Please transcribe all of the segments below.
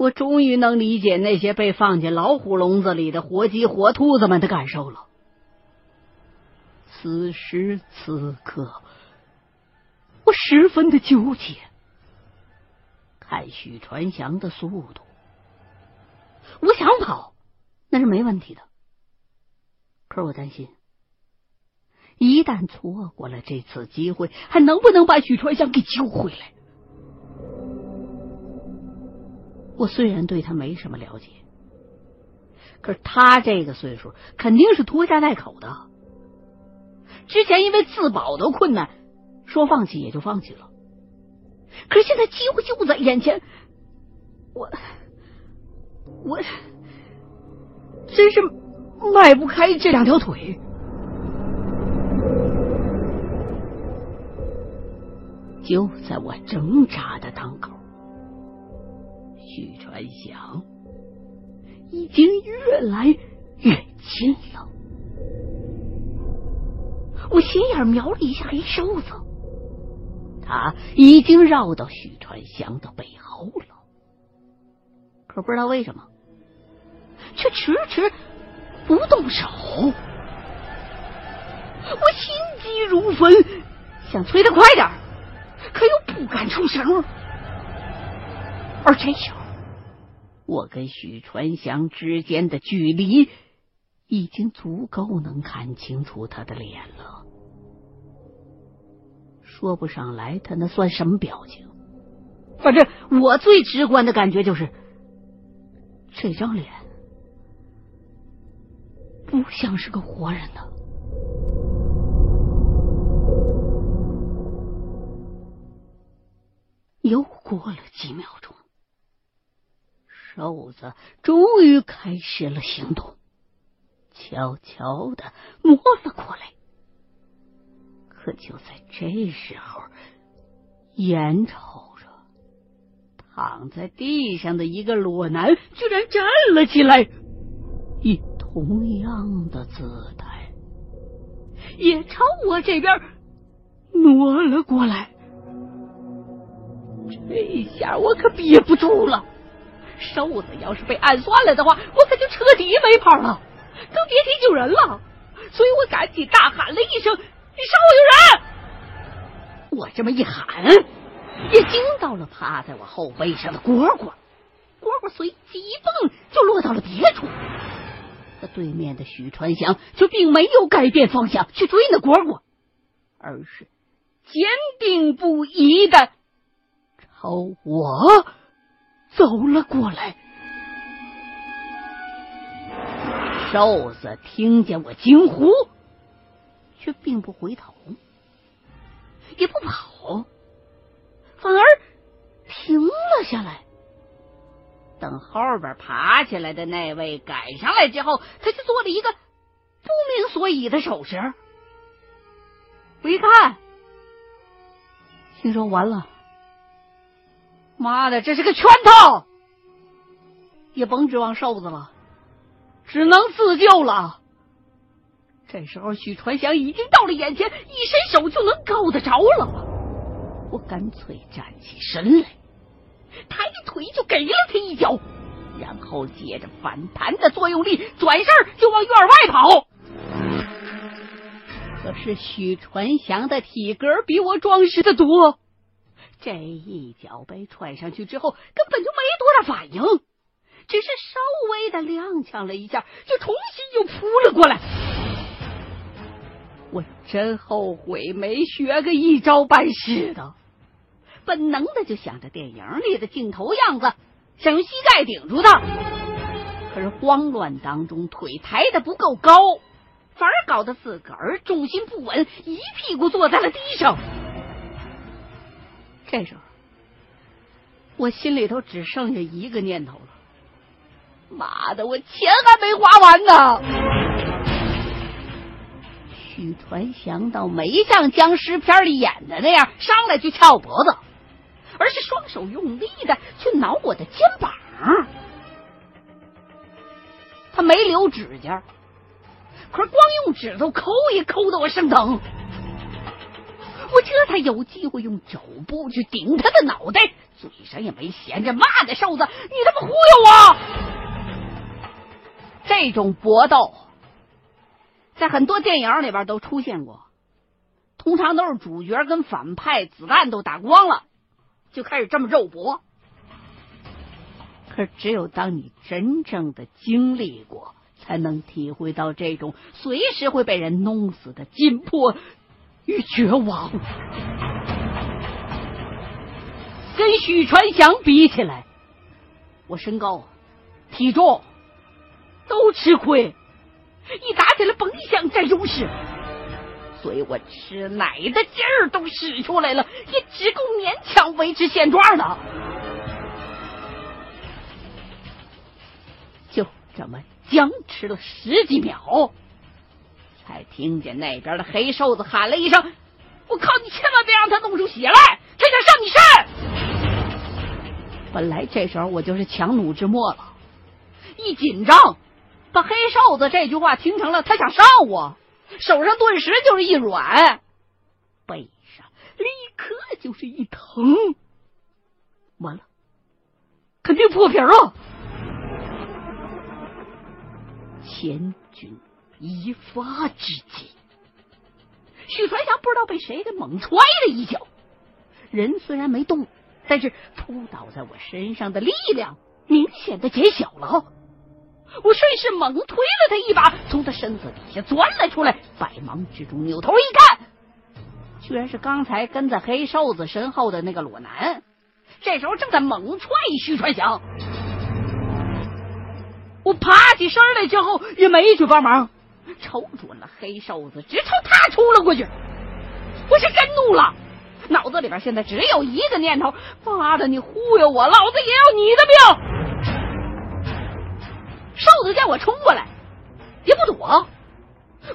我终于能理解那些被放进老虎笼子里的活鸡、活兔子们的感受了。此时此刻，我十分的纠结。看许传祥的速度，我想跑那是没问题的。可是我担心，一旦错过了这次机会，还能不能把许传祥给救回来？我虽然对他没什么了解，可是他这个岁数肯定是拖家带口的。之前因为自保都困难，说放弃也就放弃了。可是现在机会就在眼前，我我真是迈不开这两条腿。就在我挣扎的当口，许传祥已经越来越近了。我斜眼瞄了一下黑瘦子，他已经绕到许传祥的背后了，可不知道为什么，却迟迟不动手。我心急如焚，想催他快点，可又不敢出声。而这时候，我跟许传祥之间的距离已经足够能看清楚他的脸了。说不上来，他那算什么表情？反正我最直观的感觉就是，这张脸不像是个活人的。又过了几秒钟，瘦子终于开始了行动，悄悄的摸了过来。可就在这时候，眼瞅着躺在地上的一个裸男居然站了起来，以同样的姿态，也朝我这边挪了过来。这下我可憋不住了，瘦子要是被暗算了的话，我可就彻底没跑了，更别提救人了。所以我赶紧大喊了一声。你上我有人！我这么一喊，也惊到了趴在我后背上的蝈蝈。蝈蝈随即一蹦，就落到了别处。可对面的许传祥却并没有改变方向去追那蝈蝈，而是坚定不移的朝我走了过来。瘦子听见我惊呼。却并不回头，也不跑，反而停了下来。等后边爬起来的那位赶上来之后，他就做了一个不明所以的手势。我一看，心说完了，妈的，这是个圈套，也甭指望瘦子了，只能自救了。这时候，许传祥已经到了眼前，一伸手就能够得着了。我干脆站起身来，抬腿就给了他一脚，然后借着反弹的作用力，转身就往院外跑。可是许传祥的体格比我壮实的多，这一脚被踹上去之后，根本就没多大反应，只是稍微的踉跄了一下，就重新又扑了过来。我真后悔没学个一招半式的，本能的就想着电影里的镜头样子，想用膝盖顶住他。可是慌乱当中腿抬的不够高，反而搞得自个儿重心不稳，一屁股坐在了地上。这时候，我心里头只剩下一个念头了：妈的，我钱还没花完呢！许传祥倒没像僵尸片里演的那样上来就掐我脖子，而是双手用力的去挠我的肩膀。他没留指甲，可是光用指头抠也抠得我生疼。我这才有机会用肘部去顶他的脑袋，嘴上也没闲着，骂的瘦子：“你他妈忽悠我！”这种搏斗在很多电影里边都出现过，通常都是主角跟反派子弹都打光了，就开始这么肉搏。可只有当你真正的经历过，才能体会到这种随时会被人弄死的紧迫与绝望。跟许传祥比起来，我身高、体重都吃亏，一打起来甭想占优势，所以我吃奶的劲儿都使出来了，也只够勉强维持现状的。就这么僵持了十几秒，才听见那边的黑瘦子喊了一声：“我靠！你千万别让他弄出血来，他想上你身！”本来这时候我就是强弩之末了，一紧张，把黑瘦子这句话听成了他想上我，手上顿时就是一软，背上立刻就是一疼，完了，肯定破皮了。千钧一发之际，许传祥不知道被谁给猛踹了一脚，人虽然没动，但是扑倒在我身上的力量明显的减小了。我顺势猛推了他一把，从他身子底下钻了出来，百忙之中扭头一看，居然是刚才跟在黑瘦子身后的那个裸男，这时候正在猛踹许传祥。我爬起身来之后也没去帮忙，瞅准了黑瘦子，直朝他冲了过去。我是真怒了，脑子里边现在只有一个念头：妈的，你忽悠我，老子也要你的命！瘦子见我冲过来，也不躲，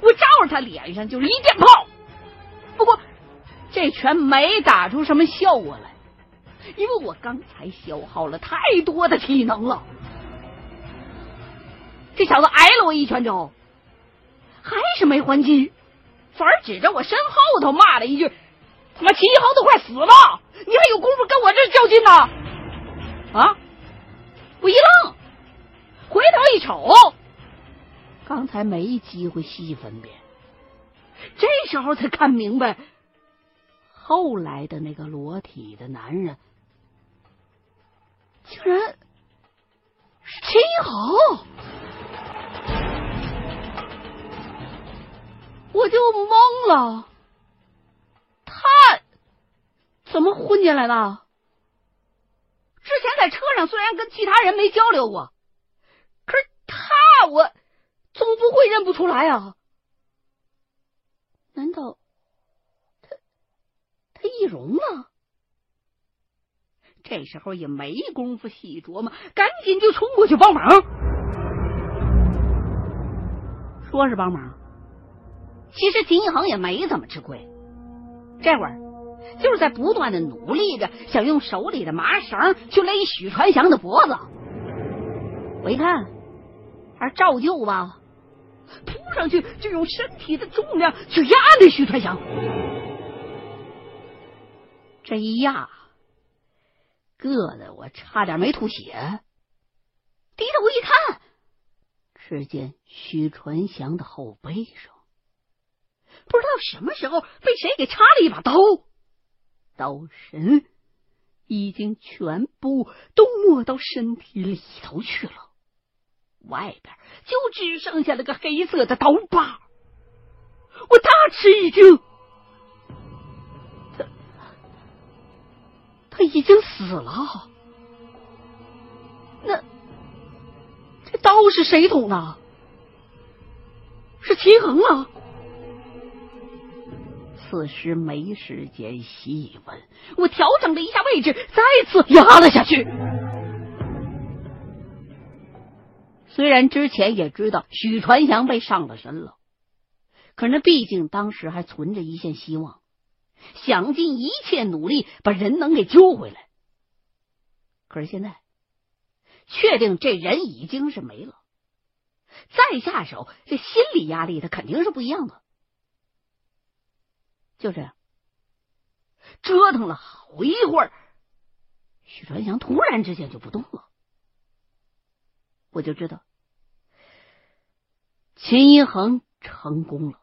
我照着他脸上就是一电炮。不过这拳没打出什么效果来，因为我刚才消耗了太多的体能了。这小子挨了我一拳之后，还是没还击，反而指着我身后头骂了一句：“他妈秦一豪都快死了，你还有功夫跟我这较劲呢？”啊！我一愣，回头一瞅，刚才没机会细分辨，这时候才看明白，后来的那个裸体的男人，竟然是秦一豪。我就懵了，他怎么混进来的？之前在车上虽然跟其他人没交流过，可是他我总不会认不出来啊？难道他他易容了？这时候也没工夫细琢磨，赶紧就冲过去帮忙，说是帮忙。其实秦一恒也没怎么吃亏，这会儿就是在不断的努力着，想用手里的麻绳去勒许传祥的脖子。我一看，还是照旧吧，扑上去就用身体的重量去压那许传祥。这一压，硌得我差点没吐血。低头一看，只见许传祥的后背上。不知道什么时候被谁给插了一把刀，刀身已经全部都没到身体里头去了，外边就只剩下了个黑色的刀疤。我大吃一惊，他他已经死了。那这刀是谁捅的？是齐恒啊！此时没时间细问，我调整了一下位置，再次压了下去。虽然之前也知道许传祥被上了身了，可那毕竟当时还存着一线希望，想尽一切努力把人能给救回来。可是现在，确定这人已经是没了，再下手，这心理压力他肯定是不一样的。就这样，折腾了好一会儿，许传祥突然之间就不动了，我就知道秦一恒成功了。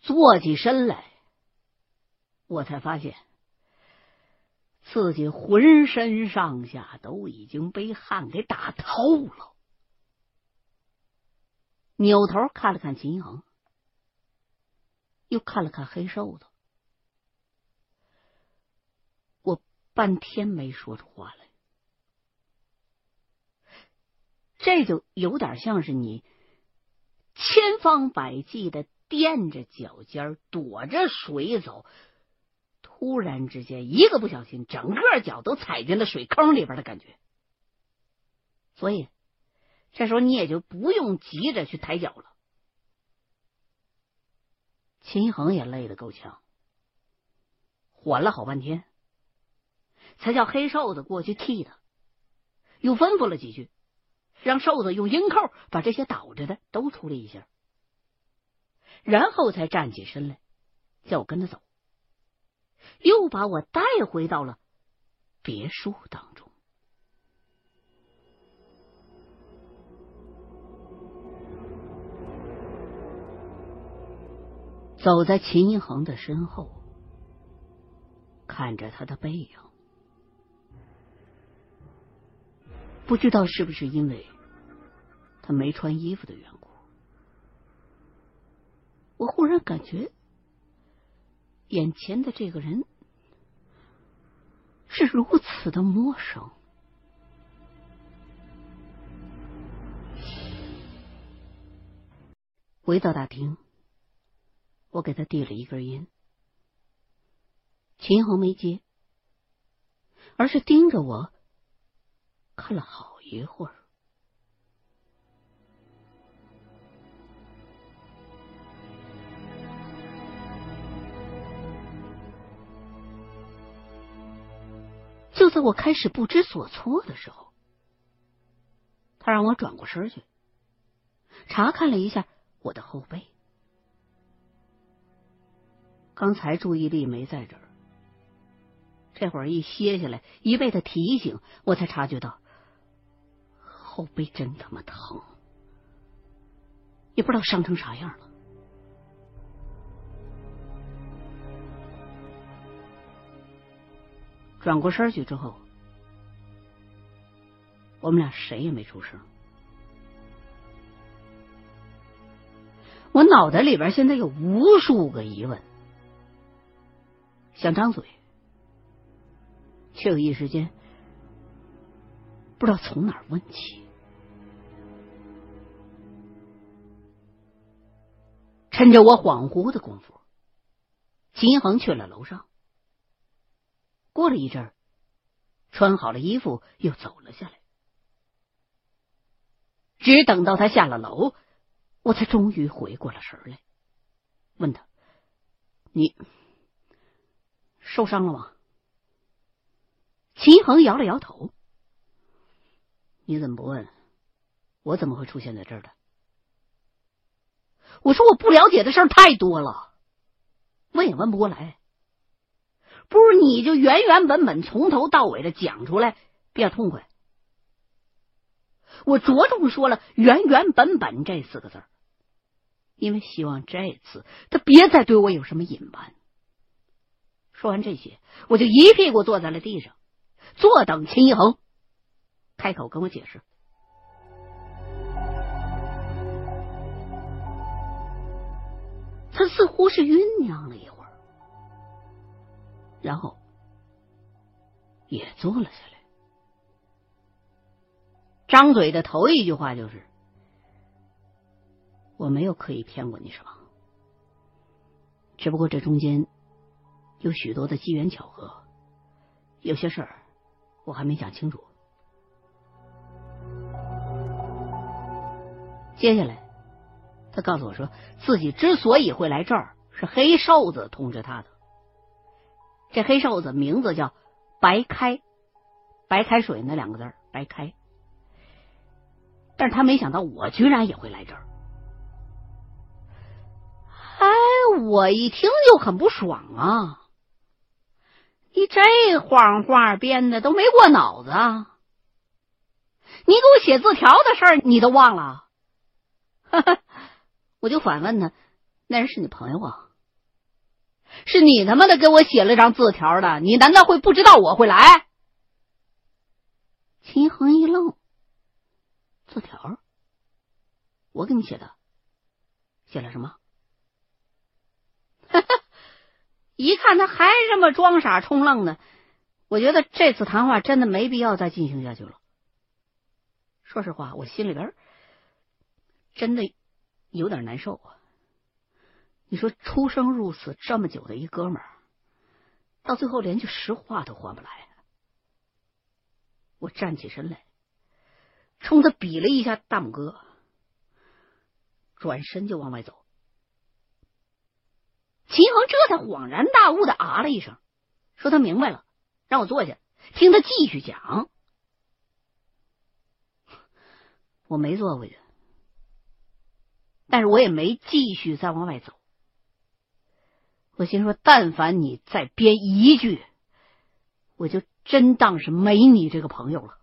坐起身来，我才发现自己浑身上下都已经被汗给打透了。扭头看了看秦一恒，又看了看黑瘦子，我半天没说出话来。这就有点像是你千方百计的。垫着脚尖躲着水走，突然之间一个不小心，整个脚都踩进了水坑里边的感觉。所以这时候你也就不用急着去抬脚了。秦恒也累得够呛，缓了好半天，才叫黑瘦子过去替他，又吩咐了几句，让瘦子用鹰扣把这些倒着的都处理一下。然后才站起身来，叫我跟他走，又把我带回到了别墅当中。走在秦一恒的身后，看着他的背影，不知道是不是因为他没穿衣服的缘故。我忽然感觉，眼前的这个人是如此的陌生。回到大厅，我给他递了一根烟，秦恒没接，而是盯着我看了好一会儿。就在我开始不知所措的时候，他让我转过身去，查看了一下我的后背。刚才注意力没在这儿，这会儿一歇下来，一被他提醒，我才察觉到后背真他妈疼，也不知道伤成啥样了。转过身去之后，我们俩谁也没出声。我脑袋里边现在有无数个疑问，想张嘴，却有一时间不知道从哪儿问起。趁着我恍惚的功夫，秦恒去了楼上。过了一阵儿，穿好了衣服，又走了下来。只等到他下了楼，我才终于回过了神来，问他：“你受伤了吗？”秦恒摇了摇头：“你怎么不问？我怎么会出现在这儿的？”我说：“我不了解的事儿太多了，问也问不过来。”不如你就原原本本从头到尾的讲出来，比较痛快。我着重说了“原原本本”这四个字因为希望这次他别再对我有什么隐瞒。说完这些，我就一屁股坐在了地上，坐等秦一恒开口跟我解释。他似乎是酝酿了一会。然后也坐了下来，张嘴的头一句话就是：“我没有刻意骗过你什么，只不过这中间有许多的机缘巧合，有些事儿我还没讲清楚。”接下来，他告诉我说，自己之所以会来这儿，是黑瘦子通知他的。这黑瘦子名字叫白开，白开水那两个字白开。但是他没想到我居然也会来这儿。哎，我一听就很不爽啊！你这谎话编的都没过脑子啊！你给我写字条的事儿你都忘了？哈哈，我就反问他，那人是你朋友啊？是你他妈的给我写了张字条的？你难道会不知道我会来？秦恒一愣，字条？我给你写的，写了什么？哈哈，一看他还这么装傻充愣的，我觉得这次谈话真的没必要再进行下去了。说实话，我心里边真的有点难受啊。你说出生入死这么久的一哥们儿，到最后连句实话都换不来。我站起身来，冲他比了一下大拇哥，转身就往外走。秦恒这才恍然大悟的啊了一声，说他明白了，让我坐下，听他继续讲。我没坐回去，但是我也没继续再往外走。我心说，但凡你再编一句，我就真当是没你这个朋友了。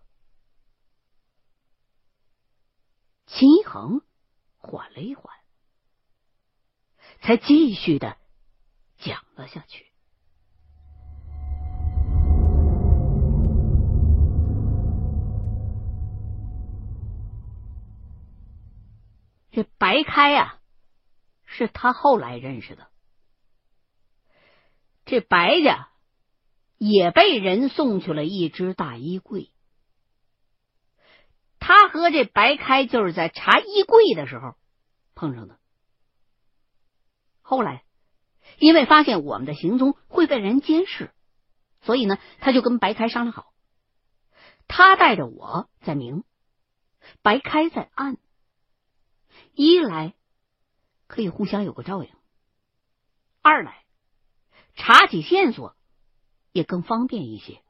秦一恒缓了一缓，才继续的。讲了下去。这白开呀，是他后来认识的。这白家也被人送去了一只大衣柜。他和这白开就是在查衣柜的时候碰上的。后来。因为发现我们的行踪会被人监视，所以呢，他就跟白开商量好，他带着我在明，白开在暗，一来可以互相有个照应，二来查起线索也更方便一些。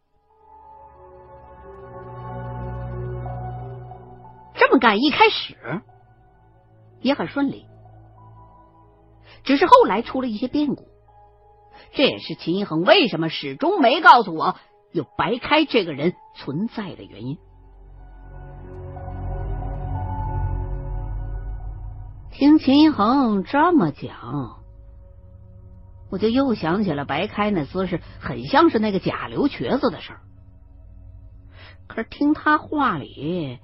这么干一开始也很顺利。只是后来出了一些变故，这也是秦一恒为什么始终没告诉我有白开这个人存在的原因。听秦一恒这么讲，我就又想起了白开那姿势，很像是那个假刘瘸子的事儿。可是听他话里，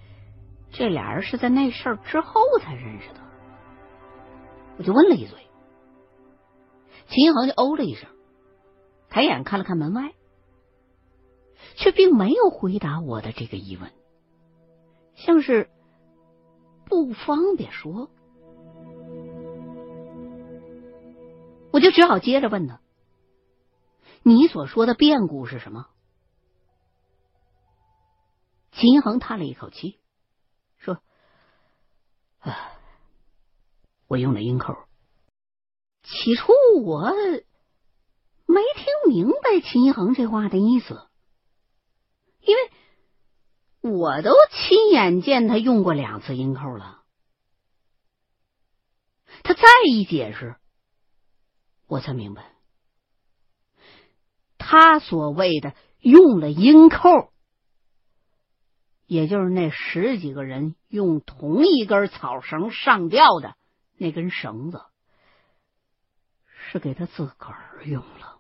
这俩人是在那事儿之后才认识的，我就问了一嘴。秦恒就哦了一声，抬眼看了看门外，却并没有回答我的这个疑问，像是不方便说。我就只好接着问他：“你所说的变故是什么？”秦恒叹了一口气，说：“啊，我用了阴扣。”起初我没听明白秦一恒这话的意思，因为我都亲眼见他用过两次银扣了。他再一解释，我才明白，他所谓的用了鹰扣，也就是那十几个人用同一根草绳上吊的那根绳子。是给他自个儿用了。